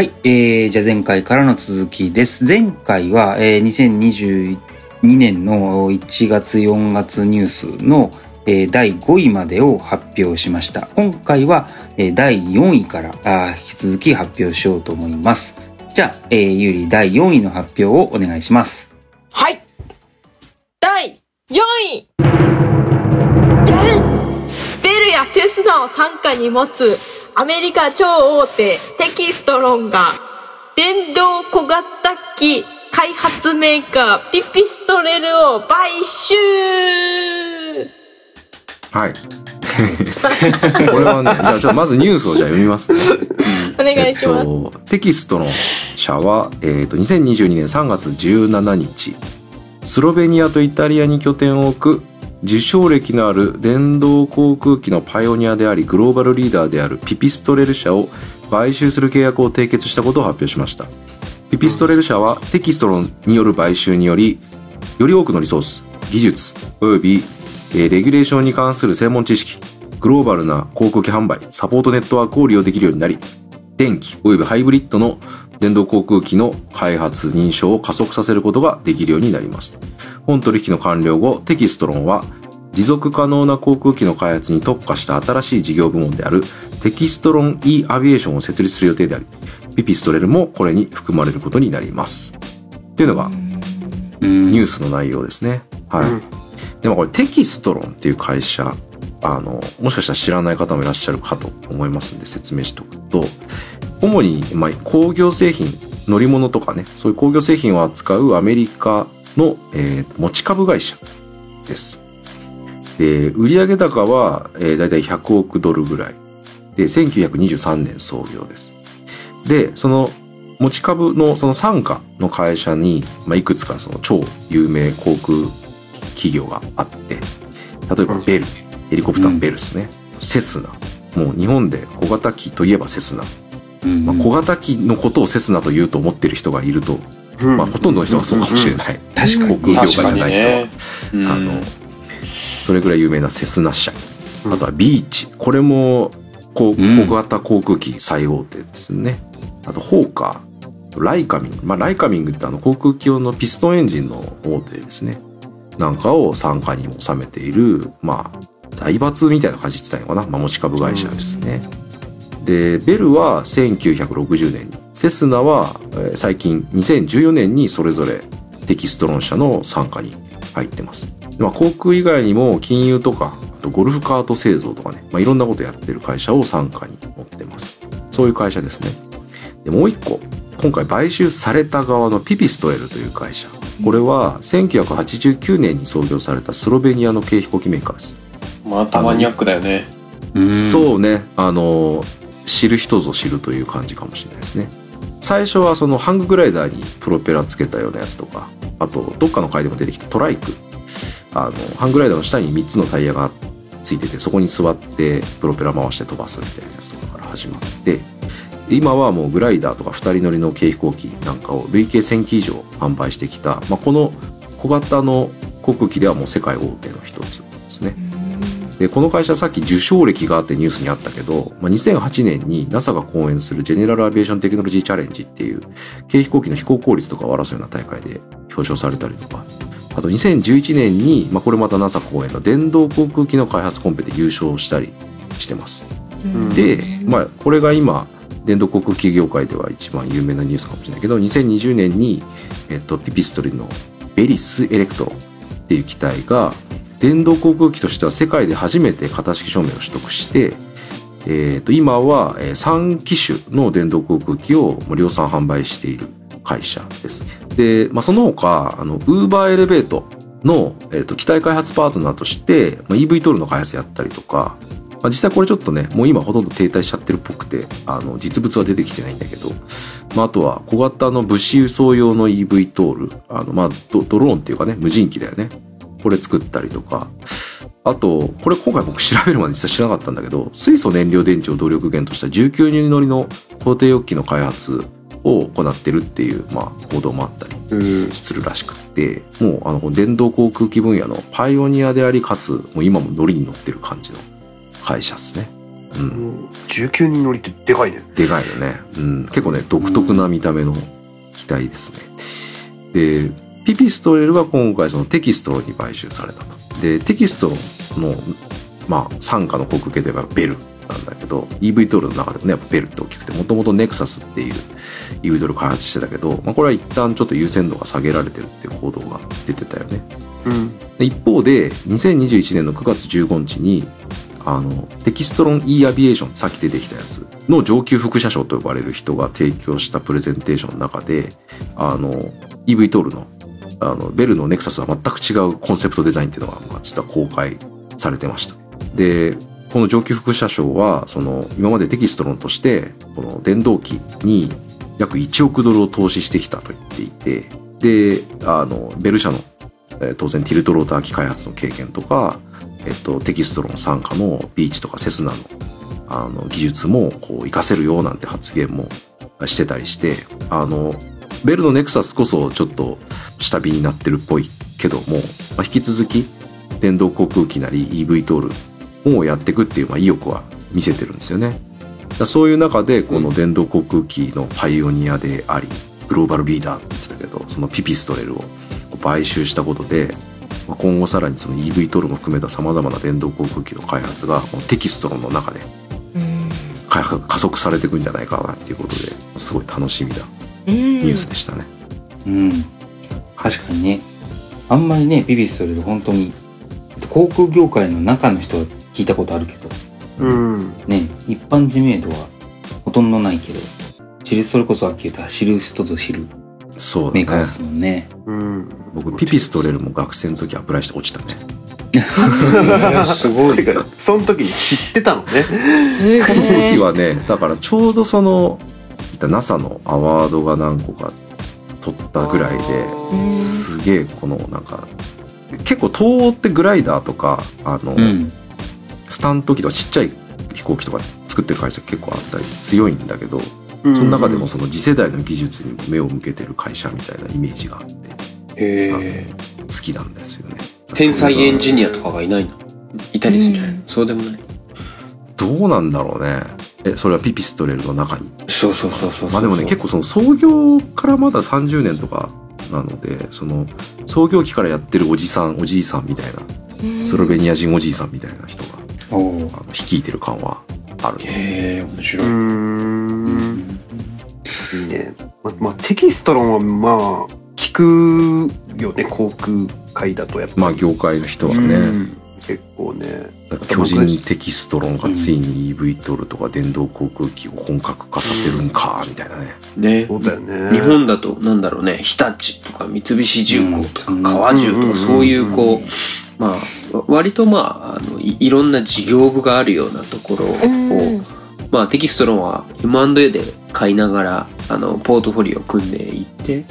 はい、えー、じゃあ前回からの続きです。前回は、えー、2022年の1月4月ニュースの、えー第5位までを発表しました。今回は、えー第4位からあ引き続き発表しようと思います。じゃあ、えー、ゆり第4位の発表をお願いします。はい。第4位。やセスナを傘下に持つアメリカ超大手テキストロンが電動小型機開発メーカーピピストレルを買収はい。これはね、じゃあちょっとまずニュースをじゃあ読みますね。お願いします。えっと、テキストの社は、えっと、2022年3月17日、スロベニアとイタリアに拠点を置く受賞歴のある電動航空機のパイオニアでありグローバルリーダーであるピピストレル社を買収する契約を締結したことを発表しました。ピピストレル社はテキストロンによる買収によりより多くのリソース技術および、えレギュレーションに関する専門知識グローバルな航空機販売サポートネットワークを利用できるようになり電気およびハイブリッドの電動航空機の開発認証を加速させることができるようになります本取引の完了後テキストロンは持続可能な航空機の開発に特化した新しい事業部門であるテキストロン e アビエーションを設立する予定でありピピストレルもこれに含まれることになりますっていうのがうんニュースの内容ですね。はい。うんでもこれテキストロンっていう会社、あの、もしかしたら知らない方もいらっしゃるかと思いますんで説明しておくと、主に、まあ、工業製品、乗り物とかね、そういう工業製品を扱うアメリカの、えー持ち株会社です。で、売上高は、えー、だいたい100億ドルぐらい。で、1923年創業です。で、その持ち株のその傘下の会社に、まあ、いくつかその超有名航空企業があって、例えばベル、ヘリコプターのベルですね。セスナ。もう日本で小型機といえばセスナ。うんまあ、小型機のことをセスナと言うと思ってる人がいると、うんまあ、ほとんどの人がそうかもしれない。確かに航空業界じゃない人は。ね。あの、それぐらい有名なセスナ社。あとはビーチ。これも、小型航空機最大手ですね。あと、ホーカー。ライカミング。まあ、ライカミングってあの航空機用のピストンエンジンの大手ですね。なんかを傘下に収めている、まあ、財閥みたいな感じって言ったのかな。まあ、持ち株会社ですね。で、ベルは1960年に、セスナはえー最近2014年にそれぞれテキストロン社の傘下に入ってます。まあ、航空以外にも金融とか、あとゴルフカート製造とかね、まあ、いろんなことやってる会社を傘下に持ってます。そういう会社ですね。で、もう一個、今回買収された側のピピストエルという会社。これは1989年に創業されたスロベニアの軽飛行機メーカーです。またマニアックだよね。うんそうね、あの、知る人ぞ知るという感じかもしれないですね。最初はそのハンググライダーにプロペラつけたようなやつとか、あと、どっかの回でも出てきたトライク。あの、ハングライダーの下に3つのタイヤがついてて、そこに座ってプロペラ回して飛ばすみたいなやつとかから始まって、今はもうグライダーとか2人乗りの軽飛行機なんかを累計1000機以上販売してきた、まあ、この小型の航空機ではもう世界大手の一つですね。で、この会社さっき受賞歴があってニュースにあったけど、まあ、2008年に NASA が講演するジェネラルアビエーションテクノロジーチャレンジっていう軽飛行機の飛行効率とかを争うような大会で表彰されたりとか、あと2011年に、まあ、これまた NASA 講演の電動航空機の開発コンペで優勝したりしてます。うんで、まあ、これが今、電動航空機業界では一番有名なニュースかもしれないけど、2020年に、えっと、ピピストレルのベリスエレクトロっていう機体が、電動航空機としては世界で初めて型式証明を取得して、えっと、今は3機種の電動航空機を量産販売している会社です。で、まあ、その他、あの、ウーバーエレベートの、えっと、機体開発パートナーとして、まあ、EV トールの開発やったりとか、まあ、実際これちょっとね、もう今ほとんど停滞しちゃってるっぽくて、あの、実物は出てきてないんだけど、まあ、あとは小型の物資輸送用の EV トール、あの、まあド、ドローンっていうかね、無人機だよね。これ作ったりとか、あと、これ今回僕調べるまで実は知らなかったんだけど、水素燃料電池を動力源とした19人乗りの固定翼機の開発を行ってるっていう、まあ、報道もあったりうん。するらしくって、もうあの、電動航空機分野のパイオニアであり、かつ、もう今も乗りに乗ってる感じの会社ですね。うん。19人乗りってでかいね。でかいよね。うん。結構ね、独特な見た目の機体ですね。で、ピピストレルは今回そのテキストロに買収されたと。で、テキストロの、まあ、傘下の航空系ではベルなんだけど、EV トールの中でもね、やっぱベルって大きくて、もともとネクサスっていう EV トール開発してたけど、まあ、これは一旦ちょっと優先度が下げられてるっていう報道が出てたよね。うん。で一方で、2021年の9月15日に、あの、テキストロン e アビエーション、さっき出てきたやつの上級副社長と呼ばれる人が提供したプレゼンテーションの中で、あの、EV トールの、あの、ベルのネクサスは全く違うコンセプトデザインっていうのが、実は公開されてました。で、この上級副社長は、その、今までテキストロンとして、この電動機に約1億ドルを投資してきたと言っていて、で、あの、ベル社のえ当然ティルトローター機開発の経験とか、えっと、テキストロン傘下のビーチとかセスナのあの技術もこう活かせるよなんて発言もしてたりして、あの、ベルのネクサスこそちょっと下火になってるっぽいけども、まあ、引き続き電動航空機なり EV トールをやっていくっていう、まあ、意欲は見せてるんですよね。だそういう中でこの電動航空機のパイオニアであり、グローバルリーダーって言ってたけど、そのピピストレルを買収したことで、まあ今後さらにその EV トールも含めた様々な電動航空機の開発がこのテキストの中で開発加速されていくんじゃないかなっていうことですごい楽しみなうん。ニュースでしたね。うん。確かにね。あんまりね、ピピストレル本当に、航空業界の中の人は聞いたことあるけど、うん。ね、一般知名度はほとんどないけど、知る、それこそ秋歌知る人ぞ知るそうだねメーカーで。すもんね。うん。僕、ピピストレルも学生の時アプライして落ちたね。すごい。その時に知ってたのね。すこのげえ。時はね、だからちょうどその、NASA のアワードが何個か取ったぐらいで、うんすげえこのなんか、結構東欧ってグライダーとか、あの、うん。スタント機とかちっちゃい飛行機とか作ってる会社結構あったり強いんだけど、うんその中でもその次世代の技術に目を向けてる会社みたいなイメージがあって、へえ。好きなんですよね。天才エンジニアア。とかがいないのいたりするんじゃない、うんそうでもない。どうなんだろうね。え、それはピピストレルの中に。そうそうそうそうそう。まあでもね、結構その創業からまだ30年とかなので、その創業期からやってるおじさん、おじいさんみたいな、スロベニア人おじいさんみたいな人が、あの率いてる感はある。へえ、面白うい。ん。いいね。ま、まあ、テキストロンはまあ、聞くよね、航空界だとやっぱり。まあ業界の人はね、うん結構ね。巨人テキストロンがついに EV トルとか電動航空機を本格化させるんか、みたいなね。ね。そうだよね。日本だと、なんだろうね、日立とか三菱重工とかうん。川重とうん。か、そういうこう、まあ、わ割とまあ、あのいいろんな事業部があるようなところを、うん。まあ、テキストロンは M&A で買いながら、あの、ポートフォリオを組んでいって、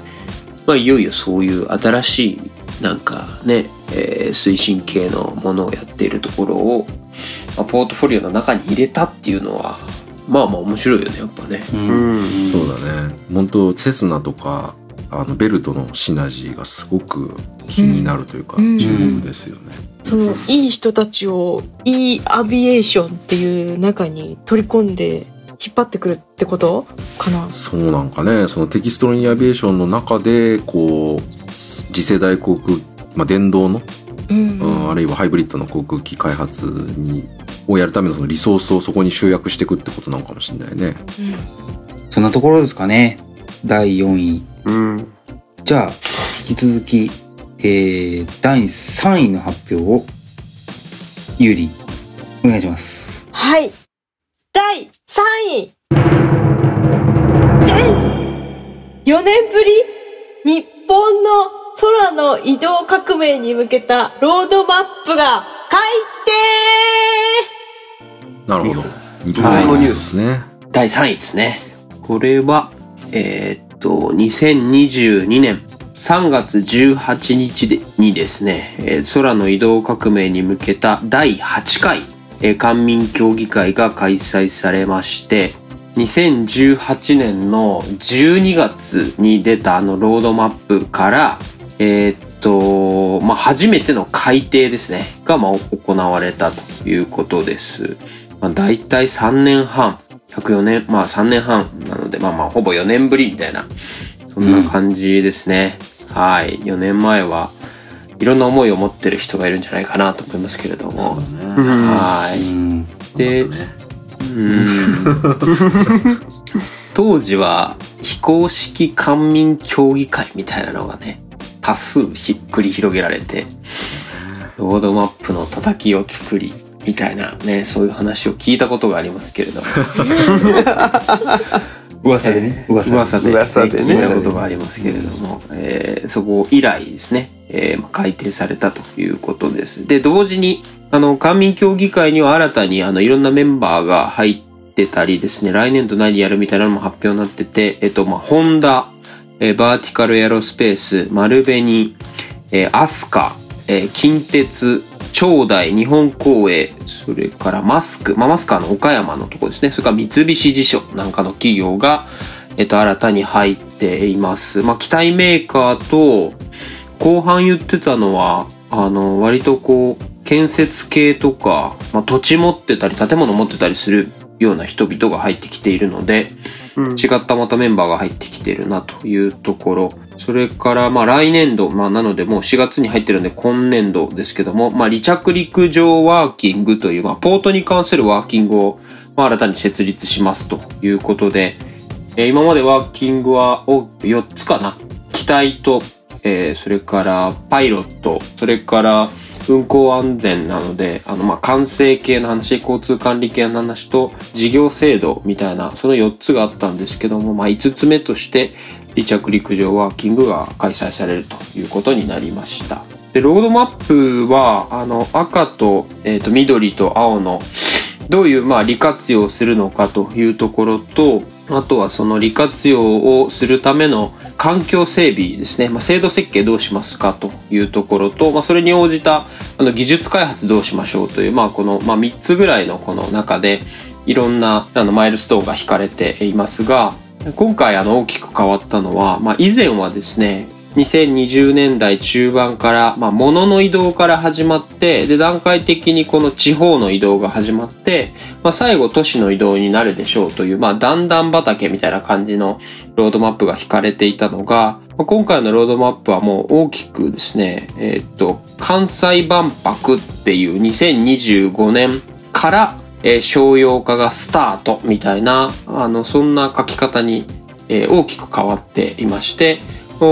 まあ、いよいよそういう新しい、なんかね、えー推進系のものをやっているところを、まあ、ポートフォリオの中に入れたっていうのは、まあまあ面白いよね、やっぱね。う。うんん。そうだね。本当セスナとか、あの、ベルトのシナジーがすごく気になるというか、うん注目ですよね。そのいい人たちを e アビエーションっていう中に取り込んで引っ張ってくるってことかな？そうなんかね、そのテキストロン e アビエーションの中で、こう、次世代航空、まあ、電動の、うんうんあるいはハイブリッドの航空機開発に、をやるためのそのリソースをそこに集約していくってことなのかもしれないね。そんなところですかね。第4位。うん。じゃあ、引き続き、えー、第3位の発表を、ゆうり、お願いします。はい。第3位。でん !4 年ぶり日本の空の移動革命に向けたロードマップが改なるほど。日本本のニュースですね。第3位ですね。これは、えーっと、2022年3月18日でにですね、えー空の移動革命に向けた第8回、えー官民協議会が開催されまして、2018年の12月に出たあのロードマップから、えーっと、まあ、初めての改定ですね、が、まあ、行われたということです。まあ、大体3年半、104年、まあ3年半なので、まあまあほぼ4年ぶりみたいな、そんな感じですね。はい。4年前はいろんな思いを持ってる人がいるんじゃないかなと思いますけれども。ね。はい。うんで、うん 当時は非公式官民協議会みたいなのがね多数ひっくり広げられてロードマップの叩きを作りみたいなねそういう話を聞いたことがありますけれども。噂でね。噂で。噂で。噂でね。聞いたことがありますけれども、えーそこ以来ですね、えーまあ改定されたということです。で、同時に、あの、官民協議会には新たに、あの、いろんなメンバーが入ってたりですね、来年度何やるみたいなのも発表になってて、えっと、まあ、ホンダ、えーバーティカルエアロスペース、丸紅、えーアスカ、えー近鉄、長大、日本公営、それからマスク、まあ、マスカーの岡山のところですね。それから三菱地所なんかの企業が、えっと、新たに入っています。まあ、機体メーカーと、後半言ってたのは、あの、割とこう、建設系とか、まあ、土地持ってたり、建物持ってたりするような人々が入ってきているので、違ったまたメンバーが入ってきてるなというところ。それから、まあ来年度、まあなのでもう4月に入ってるんで今年度ですけども、まあ離着陸場ワーキングという、まあポートに関するワーキングを、まあ新たに設立しますということで、えー今までワーキングは4つかな。機体と、えーそれからパイロット、それから運行安全なので、あの、まあ、管制系の話、交通管理系の話と、事業制度みたいな、その4つがあったんですけども、まあ、5つ目として、離着陸場ワーキングが開催されるということになりました。で、ロードマップは、あの、赤と、えっ、と、緑と青の、どういう、まあ、利活用するのかというところと、あとはその利活用をするための環境整備ですね。まあ、制度設計どうしますかというところと、まあ、それに応じたあの技術開発どうしましょうという、まあ、この、まあ、3つぐらいのこの中で、いろんなあのマイルストーンが引かれていますが、今回あの大きく変わったのは、まあ、以前はですね、2020年代中盤から、まあ、物の移動から始まって、で、段階的にこの地方の移動が始まって、まあ、最後都市の移動になるでしょうという、まあ、段々畑みたいな感じのロードマップが引かれていたのが、まあ今回のロードマップはもう大きくですね、えーっと、関西万博っていう2025年から、えー商用化がスタートみたいな、あの、そんな書き方に、えー大きく変わっていまして、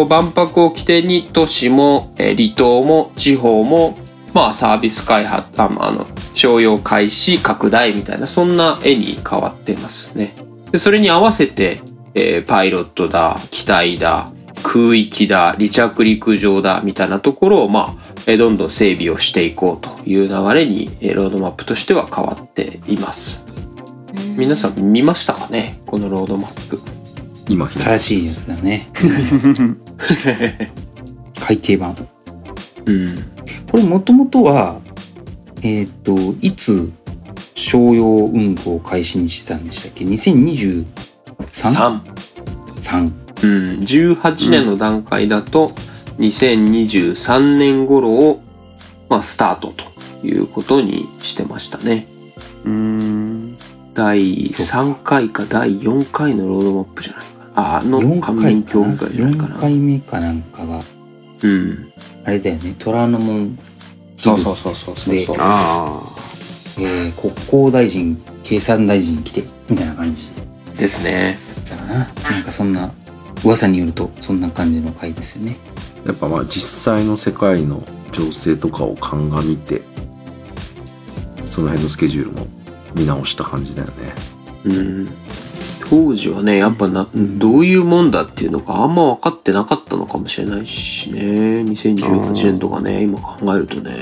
万博を起点に都市も、えー離島も地方も、まあサービス開発、あの、商用開始、拡大みたいな、そんな絵に変わっていますね。でそれに合わせて、えーパイロットだ、機体だ、空域だ、離着陸場だ、みたいなところを、まあ、えーどんどん整備をしていこうという流れに、えーロードマップとしては変わっています。皆さん見ましたかね？このロードマップ。今正しいですよね。改訂版。うん。これもともとは、えっ、と、いつ商用運行開始にしてたんでしたっけ ?2023? 3。3。うん。18年の段階だと、2023年頃を、まあ、スタートということにしてましたね。うーん。第そうか3回か第4回のロードマップじゃないかな。あ、あの、4官回かな？民協議会じゃないか ?4 な。回目かなんかが、うん。あれだよね、虎ノ門そうそうそうそうそうでそう。あえー国交大臣、経産大臣来て、みたいな感じですね。だかな。なんかそんな、噂によると、そんな感じの回ですよね。やっぱまあ実際の世界の情勢とかを鑑みてその辺のスケジュールも見直した感じだよねうん。当時はね、やっぱな、んどういうもんだっていうのがあんま分かってなかったのかもしれないしね。2018年とかね、今考えるとね。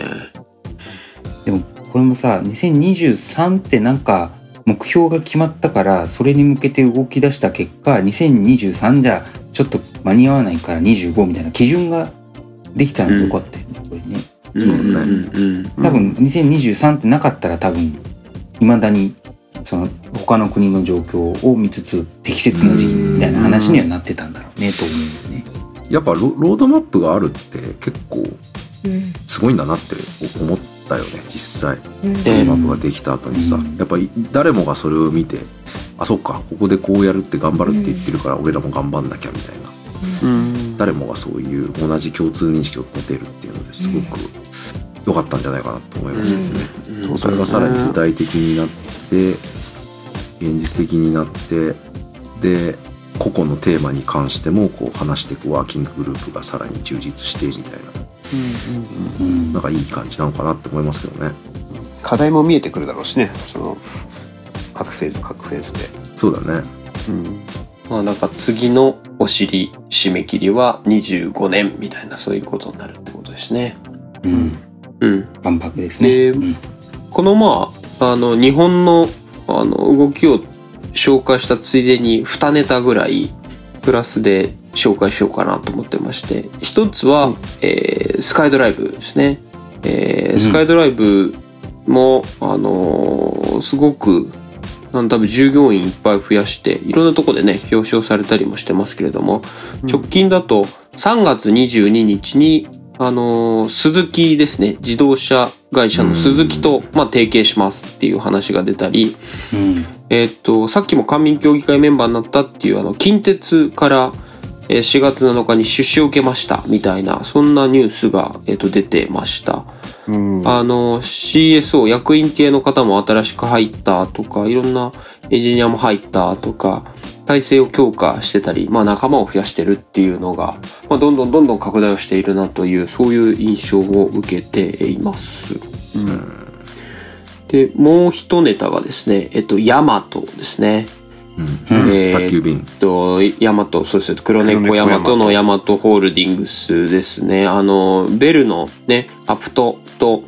でも、これもさ、2023ってなんか、目標が決まったから、それに向けて動き出した結果、2023じゃちょっと間に合わないから25みたいな基準ができたのよかったよね、これね。うんそうだねうんうん多分2023ってなかったら多分、未だに、その他の国の状況を見つつ適切な時期みたいな話にはなってたんだろうね、と思うよね。やっぱロロードマップがあるって結構うんすごいんだなって思ったよね実際。うん。ロードマップができた後にさ、うん。やっぱり誰もがそれを見てあそっかここでこうやるって頑張るって言ってるから俺らも頑張んなきゃみたいな。うん。誰もがそういう同じ共通認識を持てるっていうのですごく良かったんじゃないかなと思いますけどね、うん。それがさらに具体的になって現実的になってで個々のテーマに関してもこう話していくワーキンググループがさらに充実してみたいな。うんなんかいい感じなのかなって思いますけどね。課題も見えてくるだろうしね。その各フェーズ各フェーズで、そうだね。まあなんか次のお尻締め切りは25年みたいなそういうことになるってことですね。うんうん。万博ですね。でうん。このまあ、あの日本のあの動きを紹介したついでに2ネタぐらいプラスで紹介しようかなと思ってまして。一つは、えースカイドライブですね、えーうん。スカイドライブも、あのーすごく多分従業員いっぱい増やしていろんなとこでね表彰されたりもしてますけれども、直近だと3月22日にあのー鈴木ですね。自動車会社の鈴木と、まあ、提携しますっていう話が出たり、うん。えーっとさっきも官民協議会メンバーになったっていうあの近鉄からえー4月7日に出資を受けましたみたいなそんなニュースが、えーっと出てました。うん。あの CSO 役員系の方も新しく入ったとかいろんなエンジニアも入ったとか体制を強化してたり、まあ、仲間を増やしてるっていうのが、まあ、どんどんどんどん拡大をしているなというそういう印象を受けています。でもう一ネタがですね、えっと、ヤマトですね。うん、うんえーっと、ヤマト、そうです。黒猫ヤマトのヤマトホールディングスですね。あの、ベルのね、アプトと、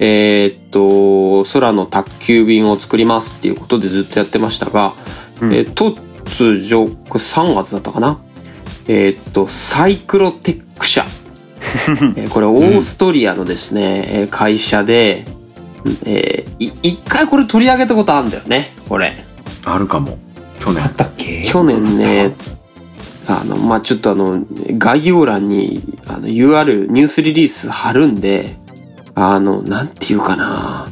えーっと、空の宅急便を作りますっていうことでずっとやってましたが、うんえー突如、これ3月だったかな？えーっと、サイクロテック社。えーこれオーストリアのですね、えー会社で、えーい一回これ取り上げたことあるんだよね、これ。あるかも。去年。あったっけ？去年ね、あの、まあ、ちょっとあの、概要欄に、あの、UR、ニュースリリース貼るんで、あの、なんていうかな、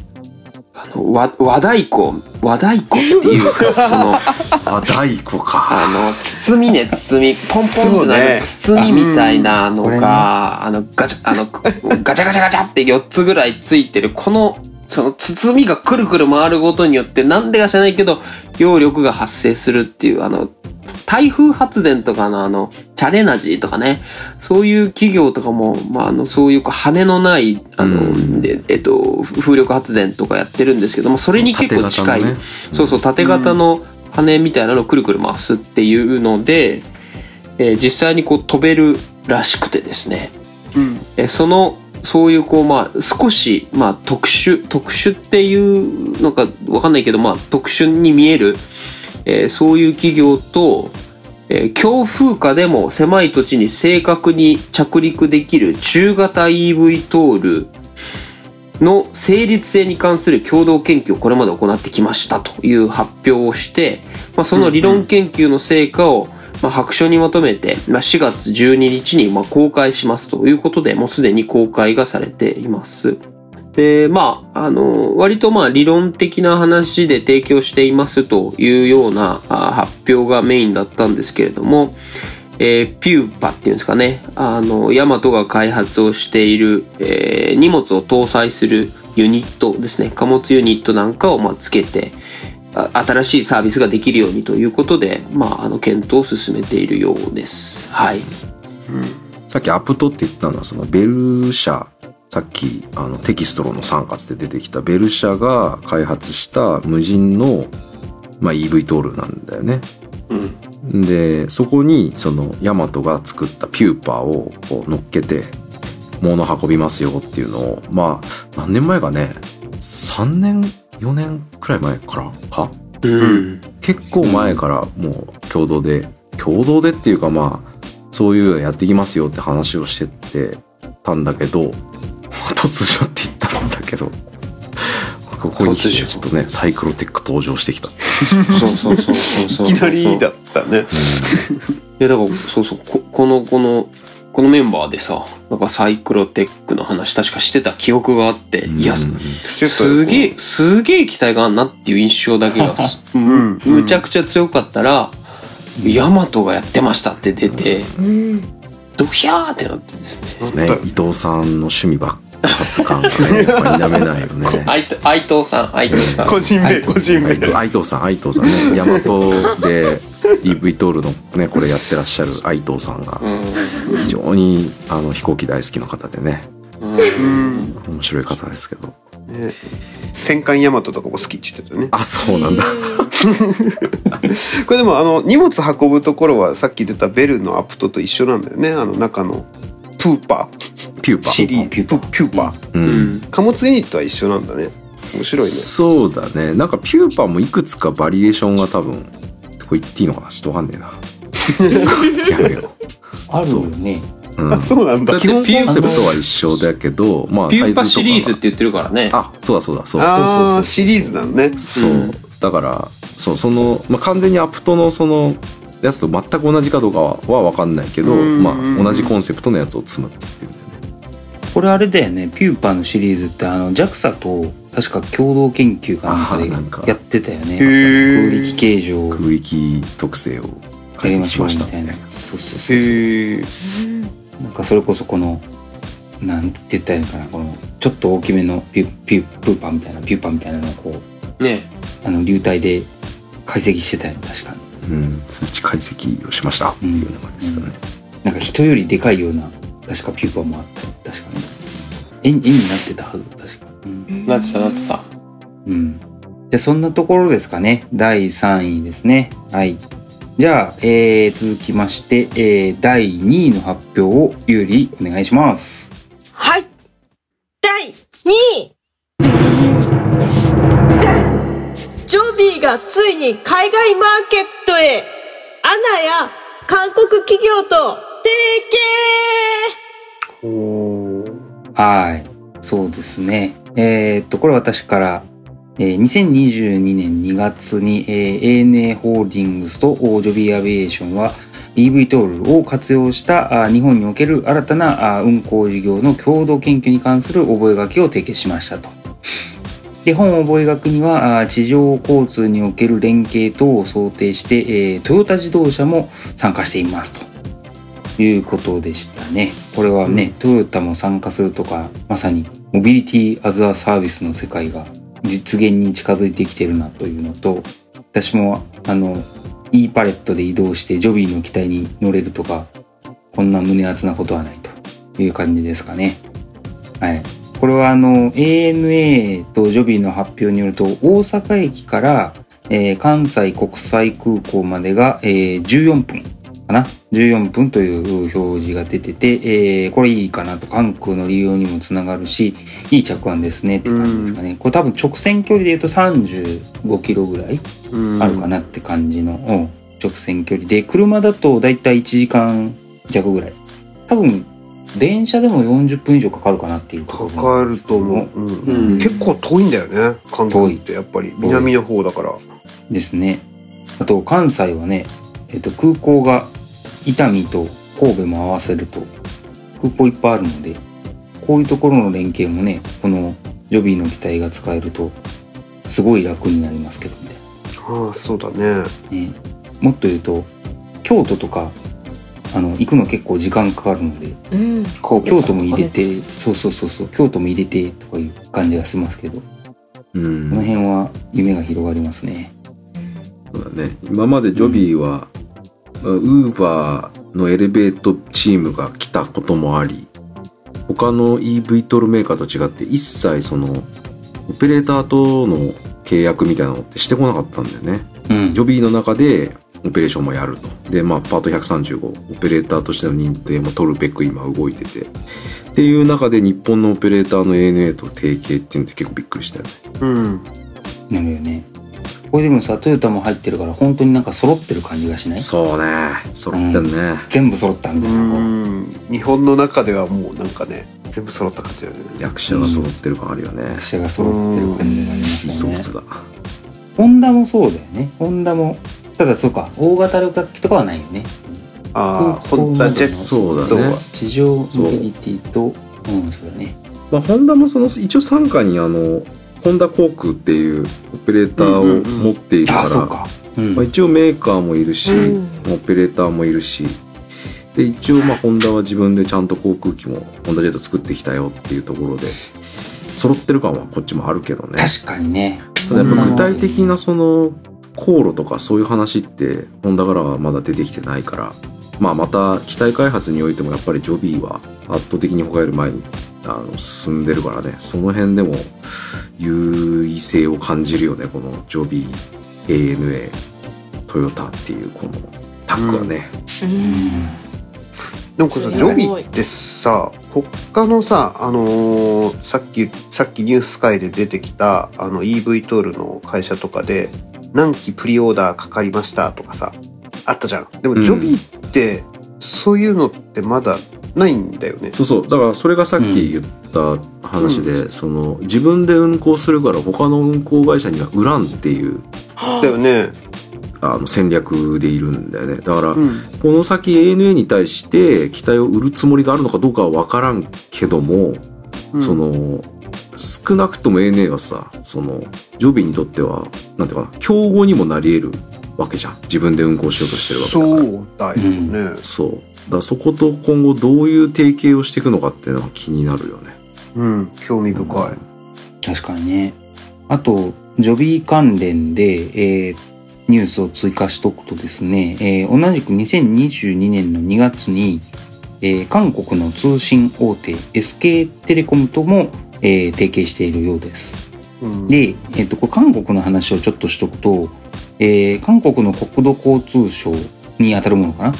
あの、和、和太鼓、和太鼓っていうか、その、あ大子か。あの、包みね、包み、ポンポンってなる包みみたいなのが、あの、ガチャ、あの、ガチャガチャガチャって4つぐらいついてる、この、その包みがくるくる回ることによって、なんでか知らないけど、揚力が発生するっていう、あの、台風発電とかのあの、チャレナジーとかね、そういう企業とかも、まあ、あの、そういう羽のない、あの、うん。でえっと、風力発電とかやってるんですけども、それに結構近い、ね。そうそう、縦型の羽みたいなのをくるくる回すっていうので、えー実際にこう飛べるらしくてですね、うん。えーその、そういうこう、まあ、少し、まあ、特殊、特殊っていうのかわかんないけど、まあ、特殊に見える、えーそういう企業と、えー強風下でも狭い土地に正確に着陸できる中型 EV トールの成立性に関する共同研究をこれまで行ってきましたという発表をして、まあ、その理論研究の成果を、まあ、白書にまとめて、まあ、4月12日にま公開しますということで、もうすでに公開がされています。で、まあ、あの、割とまあ理論的な話で提供していますというような発表がメインだったんですけれども、えーピューパっていうんですかね、あの、ヤマトが開発をしている、えー荷物を搭載するユニットですね、貨物ユニットなんかをまあつけて、新しいサービスができるようにということで、まあ、あの、検討を進めているようです。はい。うんさっきアプトって言ったのはそのベル社さっきあのテキストロの3月で出てきたベル社が開発した無人の、まあ、EV トールなんだよね。でそこにそのヤマトが作ったピューパーをこう乗っけて物運びますよっていうのをまあ何年前かね3年4年くらい前からか？うん。結構前からもう共同で共同でっていうかまあそういうのやっていきますよって話をしてってたんだけど突如って言ったんだけど。ここに来てちょっとねサイクロテック登場してきた。そうそうそうそうそう。いきなりだったね。いやだからそうそう。ここのこのこのメンバーでさ、なんかサイクロテックの話確かしてた記憶があって、いや、うんすげえ、すげえ期待があんなっていう印象だけが、うん。むちゃくちゃ強かったら、ヤマトがやってましたって出て、うん。ドヒャーってなってですね。ね、伊藤さんの趣味爆発感がね、やっぱ否めないよね。愛藤さん、愛藤さん。個人名個人名。愛藤さん、愛藤さんね、大和で EV トールのね、これやってらっしゃる愛藤さんが、うん。非常にあの飛行機大好きな方でね、うん。面白い方ですけど。ね。戦艦ヤマトとかも好きって言ってたよね。あ、そうなんだ。これでもあの荷物運ぶところはさっき出たベルのアプトと一緒なんだよね。あの中のプーパピューパーシリーピューパプピューパーー。う。うんん。貨物ユニットは一緒なんだね面白いねそうだね。なんかピューパーもいくつかバリエーションが多分、これ言っていいのかなちょっとわかんねえな。やめよあるよね。う。うんあそうなんだだって基本コンセプトは一緒だけど、まあピューパサイズとかがシリーズって言ってるからね。あ、そうだそうだ、そう。ああシリーズなのねそう、うんだからそうその、まあ、完全にアプトのそのやつと全く同じかどうかはは分かんないけど、うんまあ、同じコンセプトのやつを積むっていうこれあれだよね。ピューパーのシリーズってあの JAXA と確か共同研究かなんかでやってたよね。へ空え力形状。を空域特性をや解析りましましたみたいな。そうそうそうなんかそれこそこのなんて言ったらいいのかな。このちょっと大きめのピュピュプーパーみたいなピューパーみたいなのをこうね。あの流体で解析してたよね確かにうん、数値解析をしました。っていうのがですね、なんか人よりでかいような確かピューパーもあった。確かに。絵に絵になってたはず。確かうん、なってたなってた。うん、じゃあそんなところですかね。第3位ですね。はい。じゃあ、えー、続きまして、えー、第2位の発表をゆうりお願いします。はい。第2位。がついに海外マーケットへ、アナや韓国企業と提携おはい。そうですね。えーっと、これ私から、えー2022年2月に、えー ANA ホールディングスとオージョビーアビエーションは EV トールを活用したあ日本における新たなあ運航事業の共同研究に関する覚書を提携しましたと。で本覚書にはあ地上交通における連携等を想定して、えートヨタ自動車も参加していますということでしたね。これはね、トヨタも参加するとかまさにモビリティアザーサービスの世界が実現に近づいてきてるなというのと私もあの E パレットで移動してジョビーの機体に乗れるとかこんな胸熱なことはないという感じですかね。はい。これはあの ANA とジョビーの発表によると大阪駅から、えー関西国際空港までが、えー14分かな？14分という表示が出てて、えーこれいいかなと関空の利用にもつながるしいい着眼ですねって感じですかね。これ多分直線距離で言うと35キロぐらいうん。あるかなって感じの、うん直線距離。で車だとだいたい1時間弱ぐらい。多分電車でも40分以上かかるかなっていうかかると思う、うん。うん。結構遠いんだよね。韓国ってやっぱり。南の方だから。ですね。あと関西はね、えっと空港が伊丹と神戸も合わせると空港いっぱいあるので、こういうところの連携もね、このジョビーの機体が使えるとすごい楽になりますけどね。ああそうだね。ね。もっと言うと京都とかあの行くの結構時間かかるのでうん。京都も入れてそうそうそうそう京都も入れてとかいう感じがしますけどこうん。の辺は夢が広がりますね。そうだね。今までジョビーは、ウーバーのエレベートチームが来たこともあり他の EV トールメーカーと違って一切そのオペレーターとの契約みたいなのってしてこなかったんだよね。うん。ジョビーの中でオペレーションもやると。で、まあ、パート135、オペレーターとしての認定も取るべく今動いてて。っていう中で日本のオペレーターの ANA と提携っていうのって結構びっくりしたよね。うんなるよね。これでもさトヨタも入ってるから本当になんか揃ってる感じがしない？そうね。揃ってんね。全部揃ったみたいな。うん日本の中ではもうなんかね全部揃った感じだよね役者が揃ってる感あるよね。役者が揃ってる感じがありますよね。ソースが。ホンダもそうだよね。ホンダもただそうか大型旅客機とかはないよね。ああ、ホンダジェットはそうだね。地上モビリティとうんそうだね。まあ、ホンダもその一応傘下にあのホンダ航空っていうオペレーターを持っているから、あそうか。うん。まあ、一応メーカーもいるし、うん。オペレーターもいるしで一応まあホンダは自分でちゃんと航空機もホンダジェット作ってきたよっていうところで揃ってる感はこっちもあるけどね。確かにね。ただやっぱ具体的なその航路とかそういう話ってホンダからはまだ出てきてないからまあまた機体開発においてもやっぱりジョビーは圧倒的に他より前にあの進んでるからね。その辺でも優位性を感じるよねこのジョビー ANA トヨタっていうこのタッグはね、でもこれさジョビーってさ他のさあのーさっきさっきニュース会で出てきたあの EV トールの会社とかで何機プリオーダーかかりましたとかさあったじゃん。でうん。もジョビーってそういうのってまだないんだよね、そうそう。だからそれがさっき言った話で、その自分で運行するから他の運行会社には売らんっていう。だよね。あの戦略でいるんだよね。だから、うん。この先 ANA に対して機体を売るつもりがあるのかどうかは分からんけども、うん。その少なくとも ANA はさそのジョビーにとってはなんていうかな競合にもなり得るわけじゃん。自分で運行しようとしてるわけだから。そうだよね。そう。だからそこと今後どういう提携をしていくのかっていうのは気になるよね。うん。興味深い。確かにね。あとジョビー関連で、えーニュースを追加しとくとですね、えー同じく2022年の2月に、えー韓国の通信大手 SK テレコムとも、えー提携しているようです。うんで、えっと韓国の話をちょっとしとくと、えー韓国の国土交通省に当たるものかな？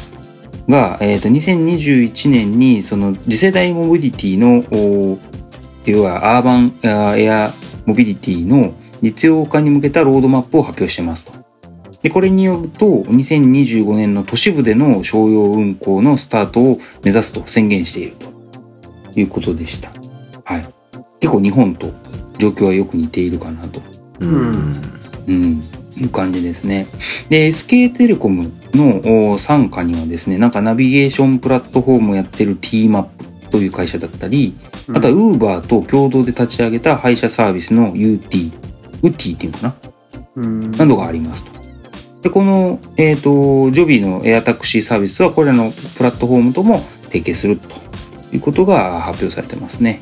が、えっと2021年にその次世代モビリティのお要はアーバンあーエアモビリティの実用化に向けたロードマップを発表してますと。でこれによると2025年の都市部での商用運行のスタートを目指すと宣言しているということでした。はい、結構日本と状況はよく似ているかなと、うん。うん、いう感じですね。で SK テレコムのお傘下にはですねなんかナビゲーションプラットフォームをやってる T マップという会社だったりあとは Uber と共同で立ち上げた配車サービスの UT ウッティっていうのかな？うん。などがありますと。で、この、えっ、と、ジョビーのエアタクシーサービスはこれらのプラットフォームとも提携するということが発表されてますね。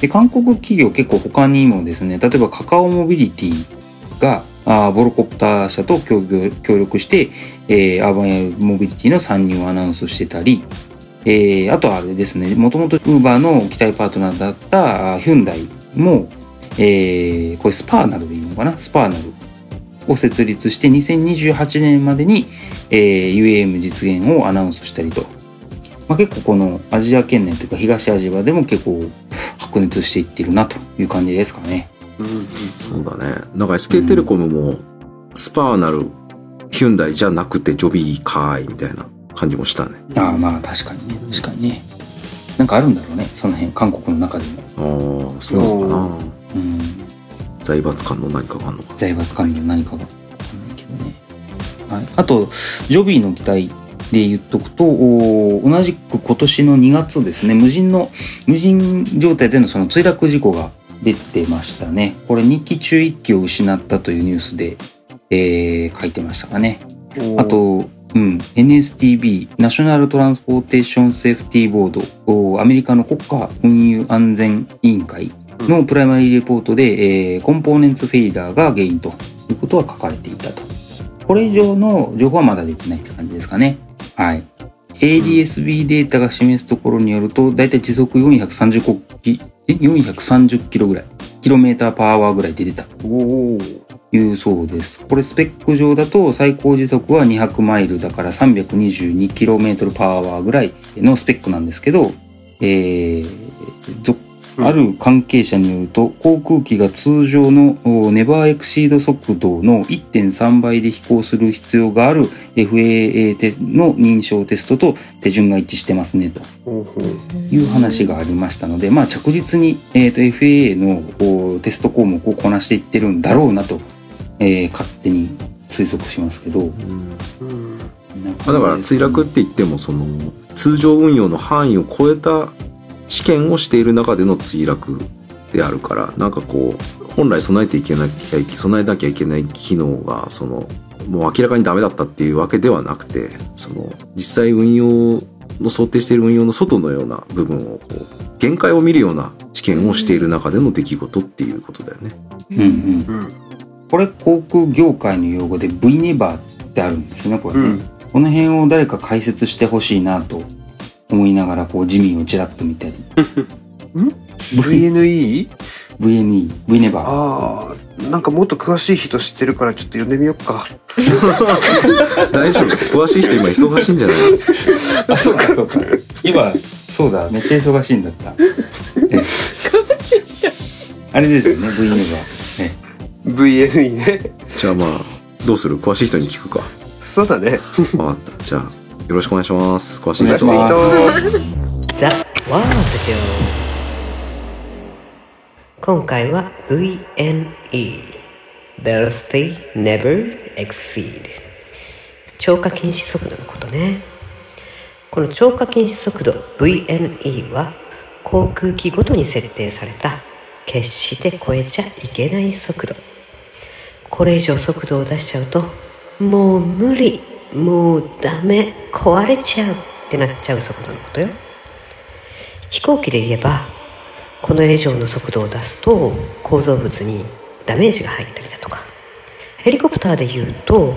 で、韓国企業結構他にもですね、例えばカカオモビリティが、あボロコプター社と協協力して、えーアーバンエアモビリティの参入をアナウンスしてたり、えーあとはあれですね、もともと Uber の機体パートナーだったヒュンダイも、えーこれスパーナルでいいのかな？スパーナルを設立して2028年までに、えー UAM 実現をアナウンスしたりと、まあ、結構このアジア圏内というか東アジアでも結構白熱していってるなという感じですかね。そうだね。だから SK テレコムもスパーなるヒュンダイじゃなくてジョビーかーいみたいな感じもしたね。ああまあ確かにね。確かにね。なんかあるんだろうねその辺韓国の中でも。ああそうなのかな。うん。財閥感の何かがあるのか財閥関連何かが。ね。はい、あとジョビーの機体で言っとくとお同じく今年の2月ですね無人の無人状態でのその墜落事故が出てましたねこれ2機中1機を失ったというニュースで、えー書いてましたかねあと、うん、NSTB、ナショナルトランスポーテーションセーフティーボード、おアメリカの国家運輸安全委員会のプライマリーレポートで、えーコンポーネンツフェイダーが原因ということは書かれていたと。これ以上の情報はまだ出てないって感じですかね。はい。ADSB データが示すところによると、だいたい時速430キえ430キロぐらい。キロメーターパワーぐらいで出た。おおいうそうです。これスペック上だと最高時速は200マイルだから 322km パワーぐらいのスペックなんですけど、えーある関係者によると航空機が通常のおネバーエクシード速度の1.3倍で飛行する必要がある FAA テの認証テストと手順が一致してますねと。いう話がありましたので、まあ、着実に、えー、と FAA のテスト項目をこなしていってるんだろうなと、えー勝手に推測しますけど、まあだから墜落って言ってもその通常運用の範囲を超えた試験をしている中での墜落であるからなんかこう本来備えていけなきゃ備えなきゃいけない機能がそのもう明らかにダメだったっていうわけではなくてその実際運用の想定している運用の外のような部分をこう限界を見るような試験をしている中での出来事っていうことだよね。うんうんうん。これ航空業界の用語で V ネバーってあるんですよねこれね、うん。この辺を誰か解説してほしいなと思いながらこうジミーをちらっと見たり。VNE? V ネバーああ、なんかもっと詳しい人知ってるからちょっと読んでみようか。大丈夫。詳しい人今忙しいんじゃない あそうかそうか。今そうだ。めっちゃ忙しいんだった。えあれですよね V ネバー、ね VNE ね。じゃあまあどうする？詳しい人に聞くか。そうだね。分かった。じゃあよろしくお願いします。詳しい人します。人。ザ・ワールド今回は VNE Velocity Never Exceed 超過禁止速度のことね。この超過禁止速度 VNE は航空機ごとに設定された。決して超えちゃいけない速度。これ以上速度を出しちゃうともう無理。もうダメ壊れちゃうってなっちゃう速度のことよ。飛行機で言えばこの以上の速度を出すと構造物にダメージが入ったりだとか。ヘリコプターで言うと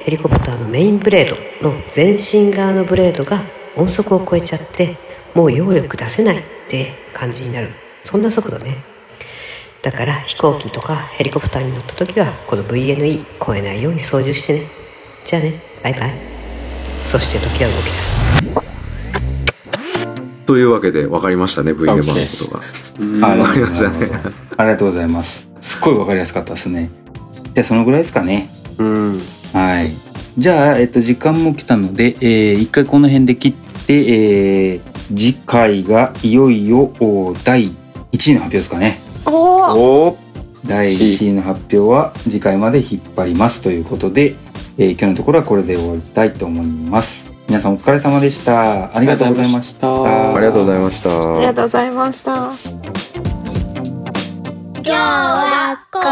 ヘリコプターのメインブレードの前進側のブレードが音速を超えちゃってもう揚力出せないって感じになる。そんな速度ね。だから飛行機とかヘリコプターに乗った時はこの VNE 超えないように操縦してね。じゃあね。バイバイ。そして時は動き出す。というわけで分かりましたね V ネバーのことが。うん。あわかりましたね。ありがとうございます。すっごいわかりやすかったですね。じゃあそのぐらいですかね。うん。はい。じゃあ、えっと、時間も来たので、えー一回この辺で切って、えー次回がいよいよお第1位の発表ですかね。おおおー。第1位の発表は次回まで引っ張ります。ということで、えー今日のところはこれで終わりたいと思います。皆さんお疲れ様でした。ありがとうございました。あありがとうございました。ありがとうございました。今日はここ